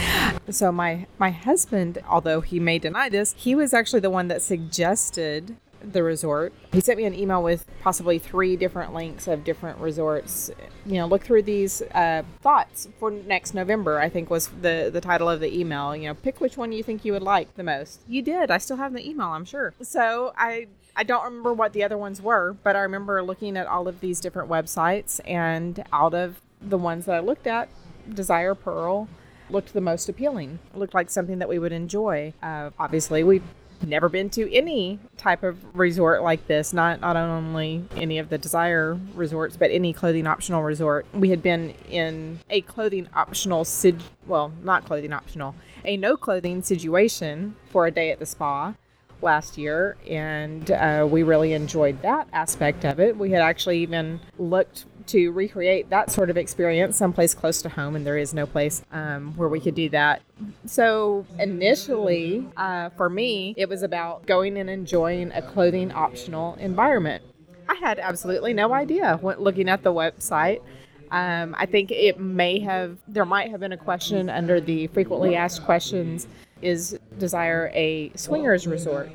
so my my husband, although he may deny this, he was actually the one that suggested the resort. He sent me an email with possibly three different links of different resorts. You know, look through these uh, thoughts for next November. I think was the the title of the email. You know, pick which one you think you would like the most. You did. I still have the email. I'm sure. So I I don't remember what the other ones were, but I remember looking at all of these different websites, and out of the ones that I looked at, Desire Pearl looked the most appealing. It looked like something that we would enjoy. Uh, obviously, we never been to any type of resort like this. Not not only any of the desire resorts but any clothing optional resort. We had been in a clothing optional sid well not clothing optional a no clothing situation for a day at the spa last year. And uh, we really enjoyed that aspect of it. We had actually even looked to recreate that sort of experience someplace close to home, and there is no place um, where we could do that. So, initially, uh, for me, it was about going and enjoying a clothing optional environment. I had absolutely no idea when looking at the website. Um, I think it may have, there might have been a question under the frequently asked questions is desire a swingers resort?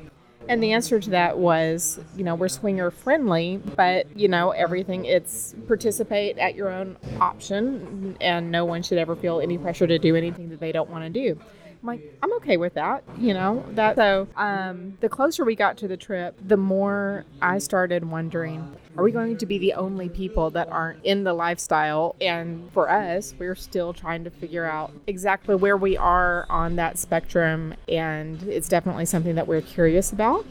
And the answer to that was, you know, we're swinger friendly, but, you know, everything, it's participate at your own option, and no one should ever feel any pressure to do anything that they don't want to do. I'm like, I'm okay with that, you know. That so um, the closer we got to the trip, the more I started wondering, are we going to be the only people that aren't in the lifestyle? And for us, we're still trying to figure out exactly where we are on that spectrum, and it's definitely something that we're curious about,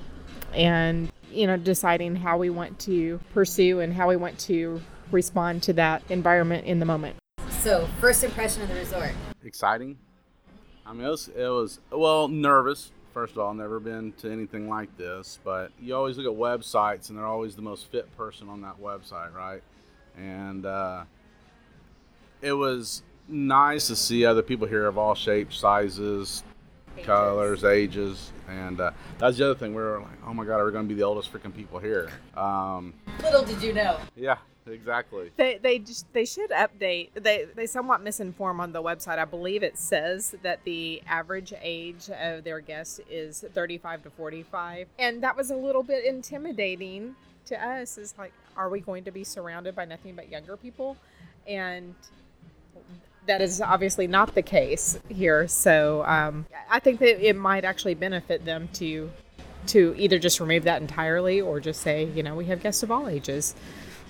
and you know, deciding how we want to pursue and how we want to respond to that environment in the moment. So, first impression of the resort. Exciting. I mean, it was, it was well nervous. First of all, never been to anything like this, but you always look at websites, and they're always the most fit person on that website, right? And uh, it was nice to see other people here of all shapes, sizes, Ages. colors, ages, and uh, that's the other thing. We were like, oh my god, are we going to be the oldest freaking people here? Um, Little did you know. yeah, exactly. They they just they should update. They they somewhat misinform on the website. I believe it says that the average age of their guests is 35 to 45, and that was a little bit intimidating to us. Is like, are we going to be surrounded by nothing but younger people? And that is obviously not the case here. So um, I think that it might actually benefit them to to either just remove that entirely or just say, you know, we have guests of all ages.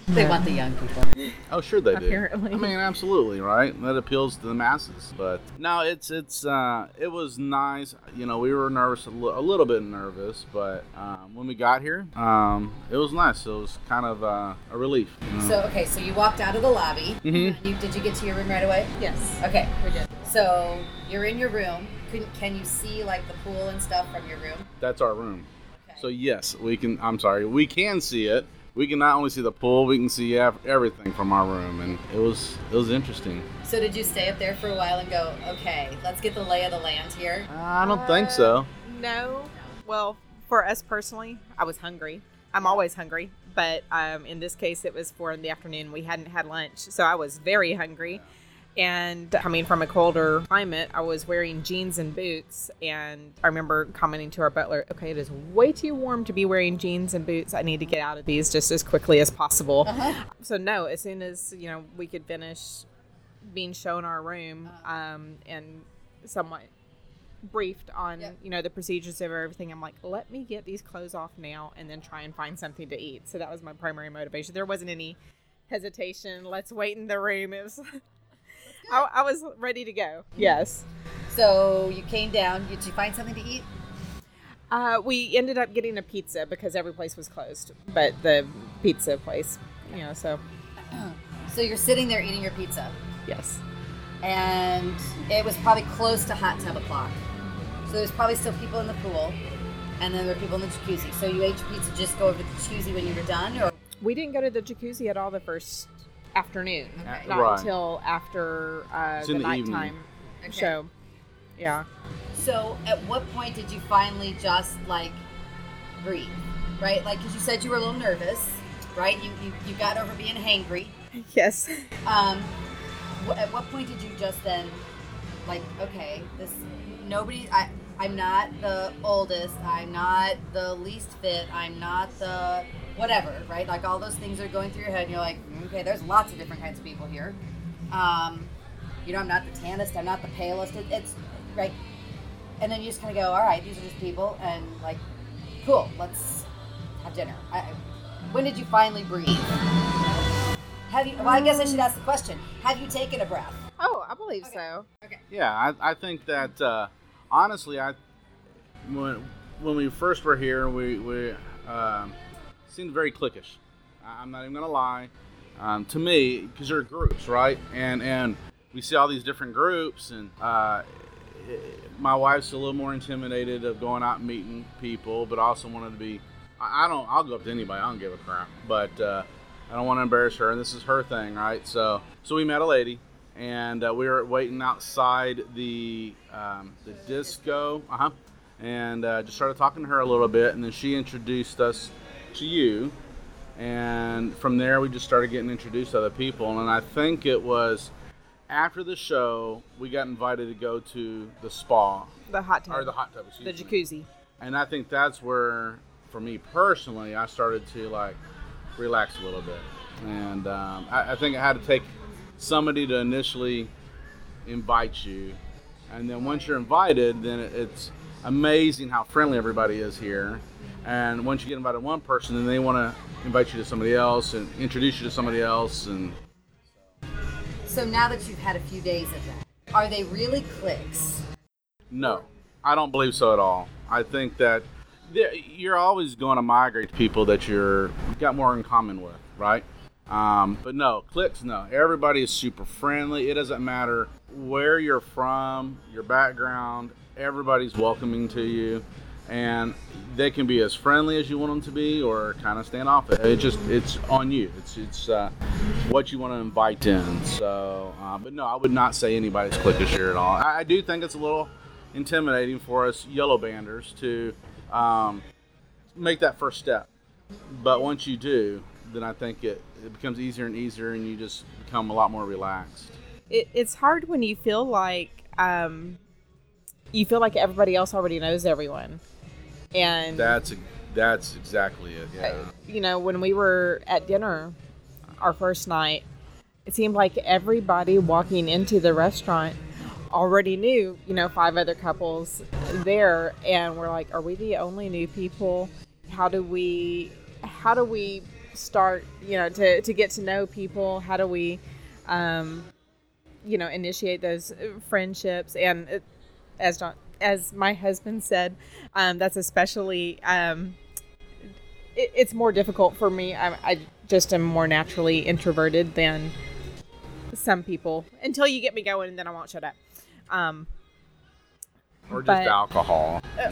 They want the young people. Oh, sure they do. Apparently. I mean, absolutely, right? That appeals to the masses. But no, it's it's uh, it was nice. You know, we were nervous, a, li- a little bit nervous, but um, when we got here, um, it was nice. It was kind of uh, a relief. you know? So, okay, so you walked out of the lobby. Mhm. You, did you get to your room right away? Yes. Okay. We did. So, you're in your room. Can, can you see, like, the pool and stuff from your room? That's our room. Okay. So yes, we can. I'm sorry, we can see it. We can not only see the pool, we can see everything from our room, and it was it was interesting. So, did you stay up there for a while and go, okay, let's get the lay of the land here? I don't think so. No. Well, for us personally, I was hungry. I'm always hungry, but um, in this case, it was four in the afternoon. We hadn't had lunch, so I was very hungry. And coming from a colder climate, I was wearing jeans and boots. And I remember commenting to our butler, okay, it is way too warm to be wearing jeans and boots. I need to get out of these just as quickly as possible. Uh-huh. So, no, as soon as, you know, we could finish being shown our room um, and somewhat briefed on Yep. you know the procedures of everything i'm like let me get these clothes off now and then try and find something to eat so that was my primary motivation there wasn't any hesitation let's wait in the room it was I, I was ready to go yes So, you came down. Did you find something to eat? uh, we ended up getting a pizza because every place was closed but the pizza place you know so So, you're sitting there eating your pizza. yes and it was probably close to hot tub o'clock. So there's probably still people in the pool, and then there were people in the jacuzzi. So you ate your pizza, just go over to the jacuzzi when you were done, or we didn't go to the jacuzzi at all the first afternoon Okay. not Right. until after uh, It's the, the nighttime Okay. show yeah so. At what point did you finally just like breathe, right? Like, because you said you were a little nervous, right? You you, you got over being hangry. yes Um, wh- at what point did you just then, like, okay, this nobody? I I'm not the oldest. I'm not the least fit. I'm not the whatever, right? Like all those things are going through your head, and you're like, okay, there's lots of different kinds of people here. Um, you know, I'm not the tannest. I'm not the palest. It, it's right. And then you just kind of go, all right, these are just people, and like, cool, let's have dinner. I, when did you finally breathe? Have you? Well, I guess I should ask the question. Have you taken a breath? Oh, I believe so. Okay. Yeah, I, I think that uh, honestly, I when when we first were here, we we um, seemed very cliquish. I'm not even gonna lie. Um, to me, because there are groups, right? And and we see all these different groups, and uh, my wife's a little more intimidated of going out and meeting people, but also wanted to be. I, I don't. I'll go up to anybody. I don't give a crap. But uh, I don't want to embarrass her, and this is her thing, right? So so we met a lady, and uh, we were waiting outside the um, the disco, uh-huh, and uh, just started talking to her a little bit, and then she introduced us to you, and from there we just started getting introduced to other people, and I think it was after the show we got invited to go to the spa The hot tub. or the hot tub, excuse the me. jacuzzi. and I think that's where, for me personally, I started to like relax a little bit, and um, I, I think I had to take somebody to initially invite you, and then once you're invited, then it, it's amazing how friendly everybody is here. And once you get invited to one person, then they want to invite you to somebody else and introduce you to somebody else, and So now that you've had a few days of that, are they really clicks? No, I don't believe so at all. I think that you're always going to migrate to people that you're got more in common with, right? Um, but no, clicks, no. Everybody is super friendly. It doesn't matter where you're from, your background. Everybody's welcoming to you, and they can be as friendly as you want them to be, or kind of stand off it. Just it's on you. It's it's uh, what you want to invite in. So, uh, but no, I would not say anybody's clickish here at all. I, I do think it's a little intimidating for us yellow banders to um, make that first step. But once you do, then I think it, it becomes easier and easier, and you just become a lot more relaxed. It, it's hard when you feel like um, you feel like everybody else already knows everyone, and That's that's exactly it. Yeah. you know when we were at dinner our first night it seemed like everybody walking into the restaurant already knew you know five other couples there and we're like are we the only new people how do we how do we start you know to, to get to know people how do we um you know initiate those uh, friendships and it, as John, as my husband said um, that's especially um, it, it's more difficult for me. I, I just am more naturally introverted than some people. Until you get me going, and then I won't shut up. Um, Or just but- alcohol. yeah.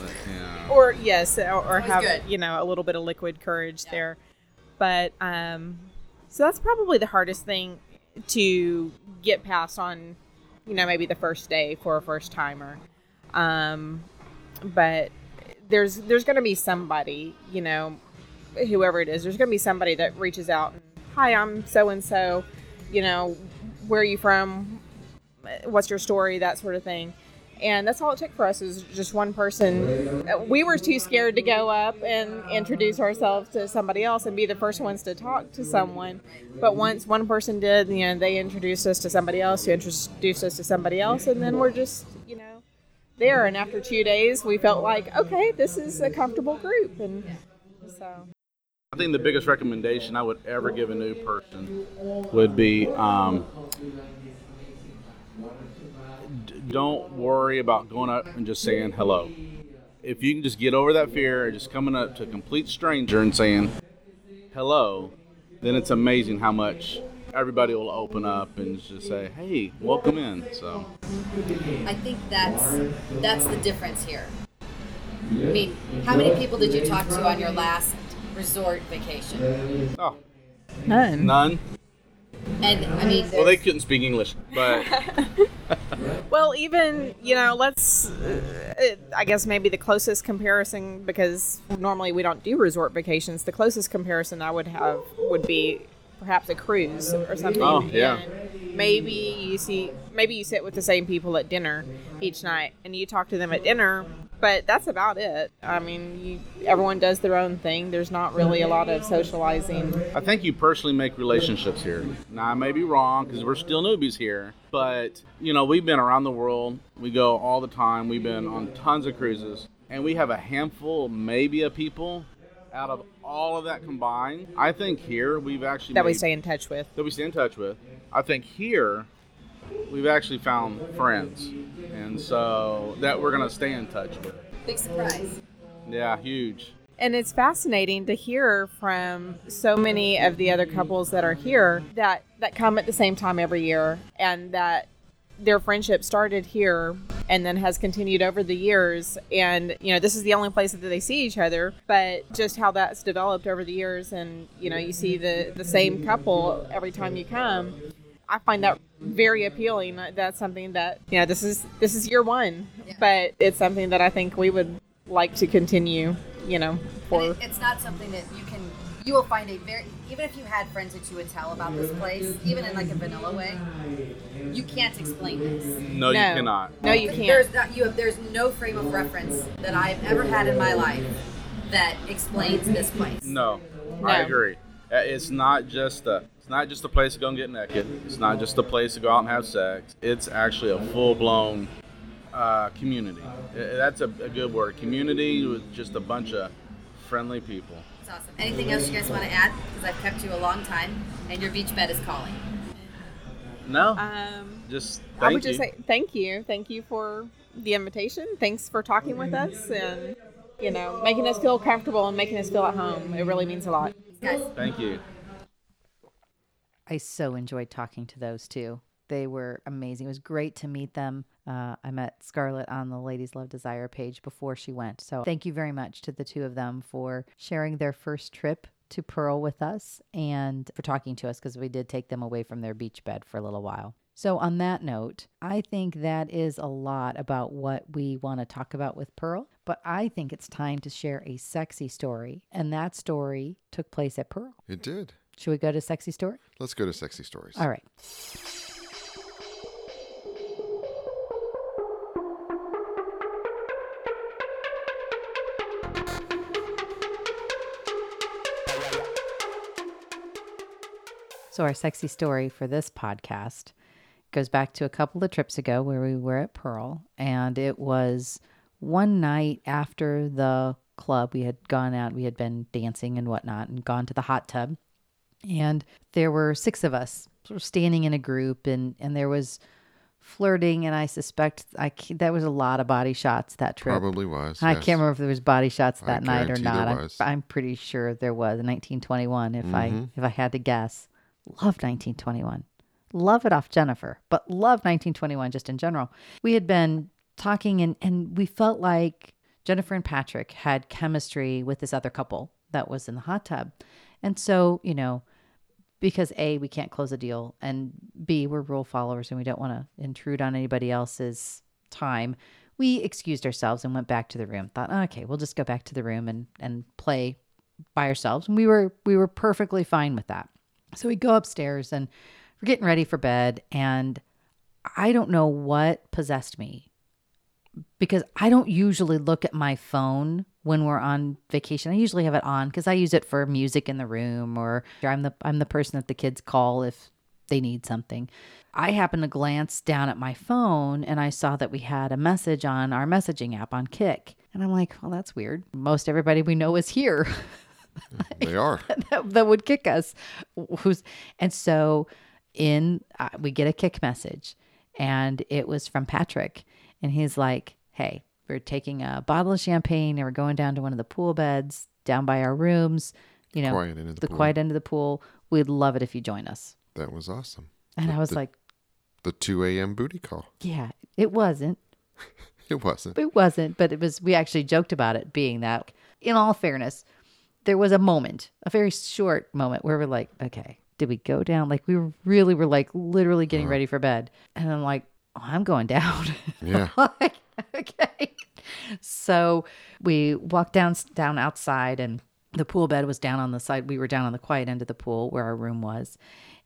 or yes, or, or have good. you know a little bit of liquid courage there. But um, so that's probably the hardest thing to get past on, you know, maybe the first day for a first timer. Um, but there's there's going to be somebody, you know, whoever it is, there's going to be somebody that reaches out and, hi, I'm so and so, you know, where are you from? What's your story? That sort of thing. And that's all it took for us is just one person. We were too scared to go up and introduce ourselves to somebody else and be the first ones to talk to someone. But once one person did, you know, they introduced us to somebody else who introduced us to somebody else, and then we're just, there. And after two days, we felt like, okay, this is a comfortable group. And so. I think the biggest recommendation I would ever give a new person would be um, d- don't worry about going up and just saying hello. If you can just get over that fear of just coming up to a complete stranger and saying hello, then it's amazing how much everybody will open up and just say, "Hey, welcome in." So I think that's that's the difference here. I mean, how many people did you talk to on your last resort vacation? oh, None. none. And I mean, Well, they couldn't speak English, but Well, even you know, let's. Uh, it, I guess maybe the closest comparison, because normally we don't do resort vacations. The closest comparison I would have would be perhaps a cruise or oh, something. Oh, yeah. And maybe you see, maybe you sit with the same people at dinner each night, and you talk to them at dinner, but that's about it. I mean, you, everyone does their own thing. There's not really a lot of socializing. I think you personally make relationships here. Now, I may be wrong because we're still newbies here, but you know, we've been around the world. We go all the time. We've been on tons of cruises, and we have a handful, maybe, of people out of all of that combined. I think here we've actually that we stay in touch with. that we stay in touch with. I think here we've actually found friends, and so that we're gonna stay in touch with. Big surprise. Yeah, huge. And it's fascinating to hear from so many of the other couples that are here that that come at the same time every year and that their friendship started here and then has continued over the years and you know this is the only place that they see each other but just how that's developed over the years and you know you see the the same couple every time you come I find that very appealing. That's something that you know. This is this is year one, Yeah. but it's something that I think we would like to continue. You know, for it, it's not something that you can. You will find a very even if you had friends that you would tell about this place, even in like a vanilla way, you can't explain this. No, you No. cannot. no, you can't. There's not, you have, there's no frame of reference that I've ever had in my life that explains this place. No, I No. agree. Uh, It's not just a. It's not just a place to go and get naked. It's not just a place to go out and have sex. It's actually a full blown uh, community. Uh, That's a, a good word. Community with just a bunch of friendly people. It's awesome. Anything else you guys want to add? Because I've kept you a long time, and your beach bed is calling. No, um, just I thank would just say thank you, thank you for the invitation. Thanks for talking with us and you know making us feel comfortable and making us feel at home. It really means a lot. Guys, Thank you. I so enjoyed talking to those two. They were amazing. It was great to meet them. Uh, I met Scarlett on the Ladies Love Desire page before she went. So thank you very much to the two of them for sharing their first trip to Pearl with us and for talking to us because we did take them away from their beach bed for a little while. So, on that note, I think that is a lot about what we want to talk about with Pearl. But I think it's time to share a sexy story. And that story took place at Pearl. It did. Should we go to sexy story? Let's go to sexy stories. All right. So, our sexy story for this podcast goes back to a couple of trips ago where we were at Pearl. And it was one night after the club. We had gone out, we had been dancing and whatnot, and gone to the hot tub. And there were six of us sort of standing in a group, and, and there was flirting. And I suspect I, that was a lot of body shots that trip. Probably was. I yes. can't remember if there was body shots I that night or not. I'm. I'm pretty sure there was. 1921, if I Mhm. if I had to guess. Love 1921. Love it off Jennifer, but love 1921 just in general. We had been talking and and we felt like Jennifer and Patrick had chemistry with this other couple that was in the hot tub. And so, you know, because A, we can't close a deal, and B, we're rule followers and we don't want to intrude on anybody else's time, we excused ourselves and went back to the room. Thought, oh, okay, we'll just go back to the room and, and play by ourselves. And we were we were perfectly fine with that. So we go upstairs and we're getting ready for bed, and I don't know what possessed me because I don't usually look at my phone when we're on vacation. I usually have it on because I use it for music in the room or I'm the I'm the person that the kids call if they need something. I happened to glance down at my phone and I saw that we had a message on our messaging app on Kik. And I'm like, well, that's weird. Most everybody we know is here. They are. that, that would kick us. Who's and so in uh, we get a Kik message, and it was from Patrick, and he's like, "Hey, we're taking a bottle of champagne and we're going down to one of the pool beds down by our rooms. You know, Quiet the the quiet end of the pool. We'd love it if you join us." That was awesome. And I was the- like, The 2 a.m. booty call. "Yeah, it wasn't." It wasn't. It wasn't, but it was. We actually joked about it being that. In all fairness, there was a moment, a very short moment, where we're like, okay, did we go down? Like we were really were like literally getting uh-huh. ready for bed, and I'm like, oh, I'm going down. Yeah. like, okay. So we walked down down outside, and the pool bed was down on the side. We were down on the quiet end of the pool where our room was.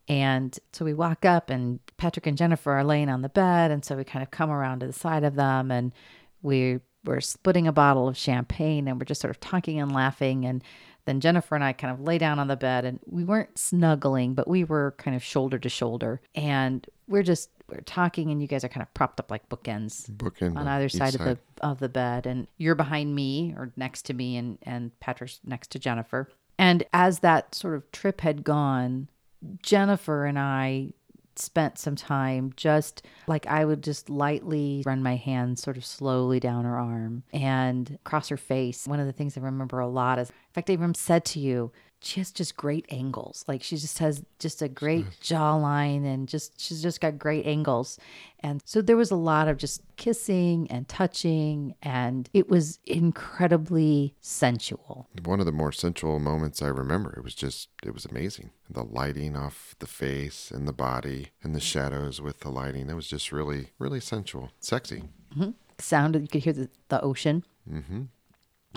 And so we walk up, and Patrick and Jennifer are laying on the bed. And so we kind of come around to the side of them, and we we're splitting a bottle of champagne and we're just sort of talking and laughing. And then Jennifer and I kind of lay down on the bed and we weren't snuggling, but we were kind of shoulder to shoulder. And we're just we're talking and you guys are kind of propped up like bookends Bookend on either side, of the of the bed and you're behind me or next to me and and Patrick's next to Jennifer. And as that sort of trip had gone, Jennifer and I spent some time just like I would just lightly run my hand sort of slowly down her arm and across her face. One of the things I remember a lot is, in fact, even said to you, she has just great angles. Like she just has just a great jawline and just she's just got great angles. And so there was a lot of just kissing and touching and it was incredibly sensual. One of the more sensual moments I remember. It was just, it was amazing. The lighting off the face and the body and the shadows with the lighting. It was just really, really sensual, sexy. Mm-hmm. Sound you could hear the, the ocean. Mm-hmm.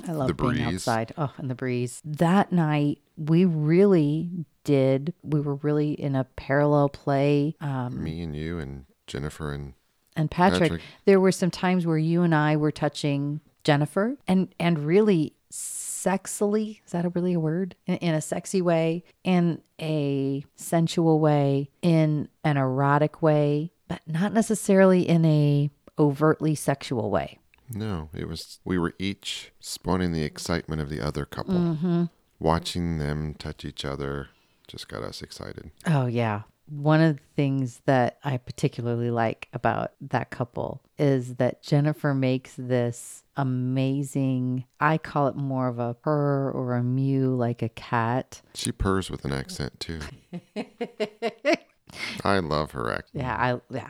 I love The being breeze. outside. Oh, and the breeze. That night, we really did. We were really in a parallel play. Um, Me and you and Jennifer and and Patrick, Patrick. there were some times where you and I were touching Jennifer, and and really sexily. Is that a really a word? In, in a sexy way, in a sensual way, in an erotic way, but not necessarily in a overtly sexual way. No, it was we were each spawning the excitement of the other couple. Mm-hmm. Watching them touch each other just got us excited. Oh, yeah. One of the things that I particularly like about that couple is that Jennifer makes this amazing, I call it more of a purr or a mew like a cat. She purrs with an accent too. I love her accent. Yeah, I yeah.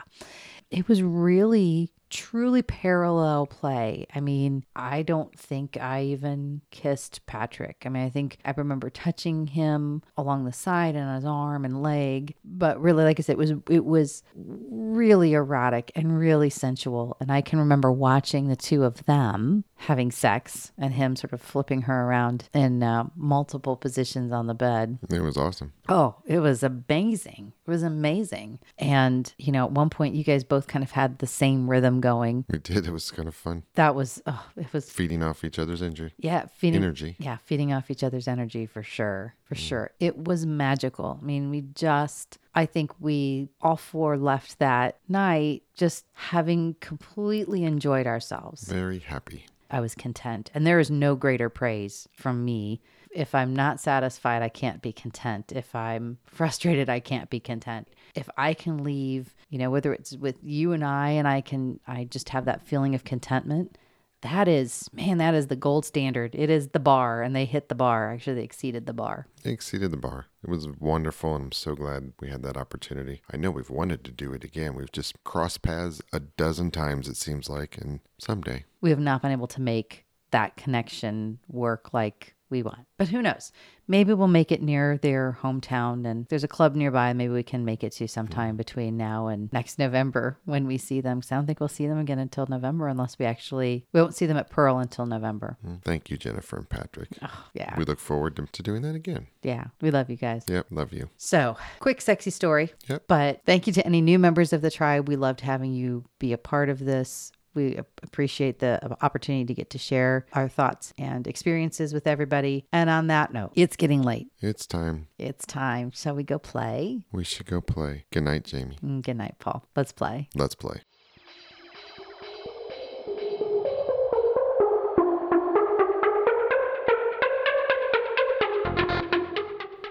It was really truly parallel play. I mean, I don't think I even kissed Patrick. I mean, I think I remember touching him along the side and on his arm and leg, but really like I said it was it was really erotic and really sensual. And I can remember watching the two of them having sex and him sort of flipping her around in uh, multiple positions on the bed. It was awesome. Oh, it was amazing. It was amazing. And, you know, at one point you guys both kind of had the same rhythm going. We did. It was kind of fun. That was, oh, it was, Feeding off each other's injury. yeah, feeding, Energy. yeah, feeding off each other's energy for sure. For mm. sure. It was magical. I mean, we just, I think we all four left that night just having completely enjoyed ourselves. Very happy. I was content. And there is no greater praise from me. If I'm not satisfied, I can't be content. If I'm frustrated, I can't be content. If I can leave, you know, whether it's with you and I, and I can, I just have that feeling of contentment, that is, man, that is the gold standard. It is the bar, and they hit the bar. Actually, they exceeded the bar. It exceeded the bar. It was wonderful, and I'm so glad we had that opportunity. I know we've wanted to do it again. We've just crossed paths a dozen times, it seems like, and someday. We have not been able to make that connection work like we want. But who knows? Maybe we'll make it near their hometown and there's a club nearby. Maybe we can make it to sometime between now and next November when we see them. Because I don't think we'll see them again until November unless we actually, we won't see them at Pearl until November. Mm, Thank you, Jennifer and Patrick. Oh, yeah. We look forward to, to doing that again. Yeah. We love you guys. Yep, love you. So, quick, sexy story. Yep. But thank you to any new members of the tribe. We loved having you be a part of this. We appreciate the opportunity to get to share our thoughts and experiences with everybody. And on that note, it's getting late. It's time. It's time. Shall we go play? We should go play. Good night, Jamie. Mm, Good night, Paul. Let's play. Let's play.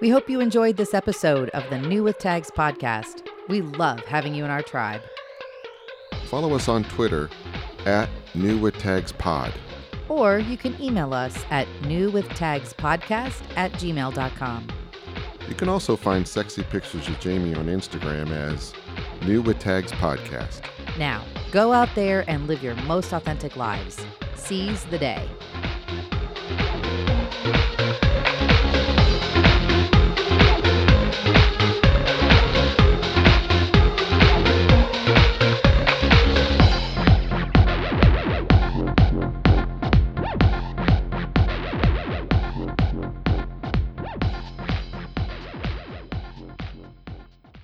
We hope you enjoyed this episode of the New with Tags podcast. We love having you in our tribe. Follow us on Twitter at New with Tags Pod. Or you can email us at newwithtagspodcast at gmail.com. You can also find sexy pictures of Jamie on Instagram as New with Tags Podcast. Now, go out there and live your most authentic lives. Seize the day.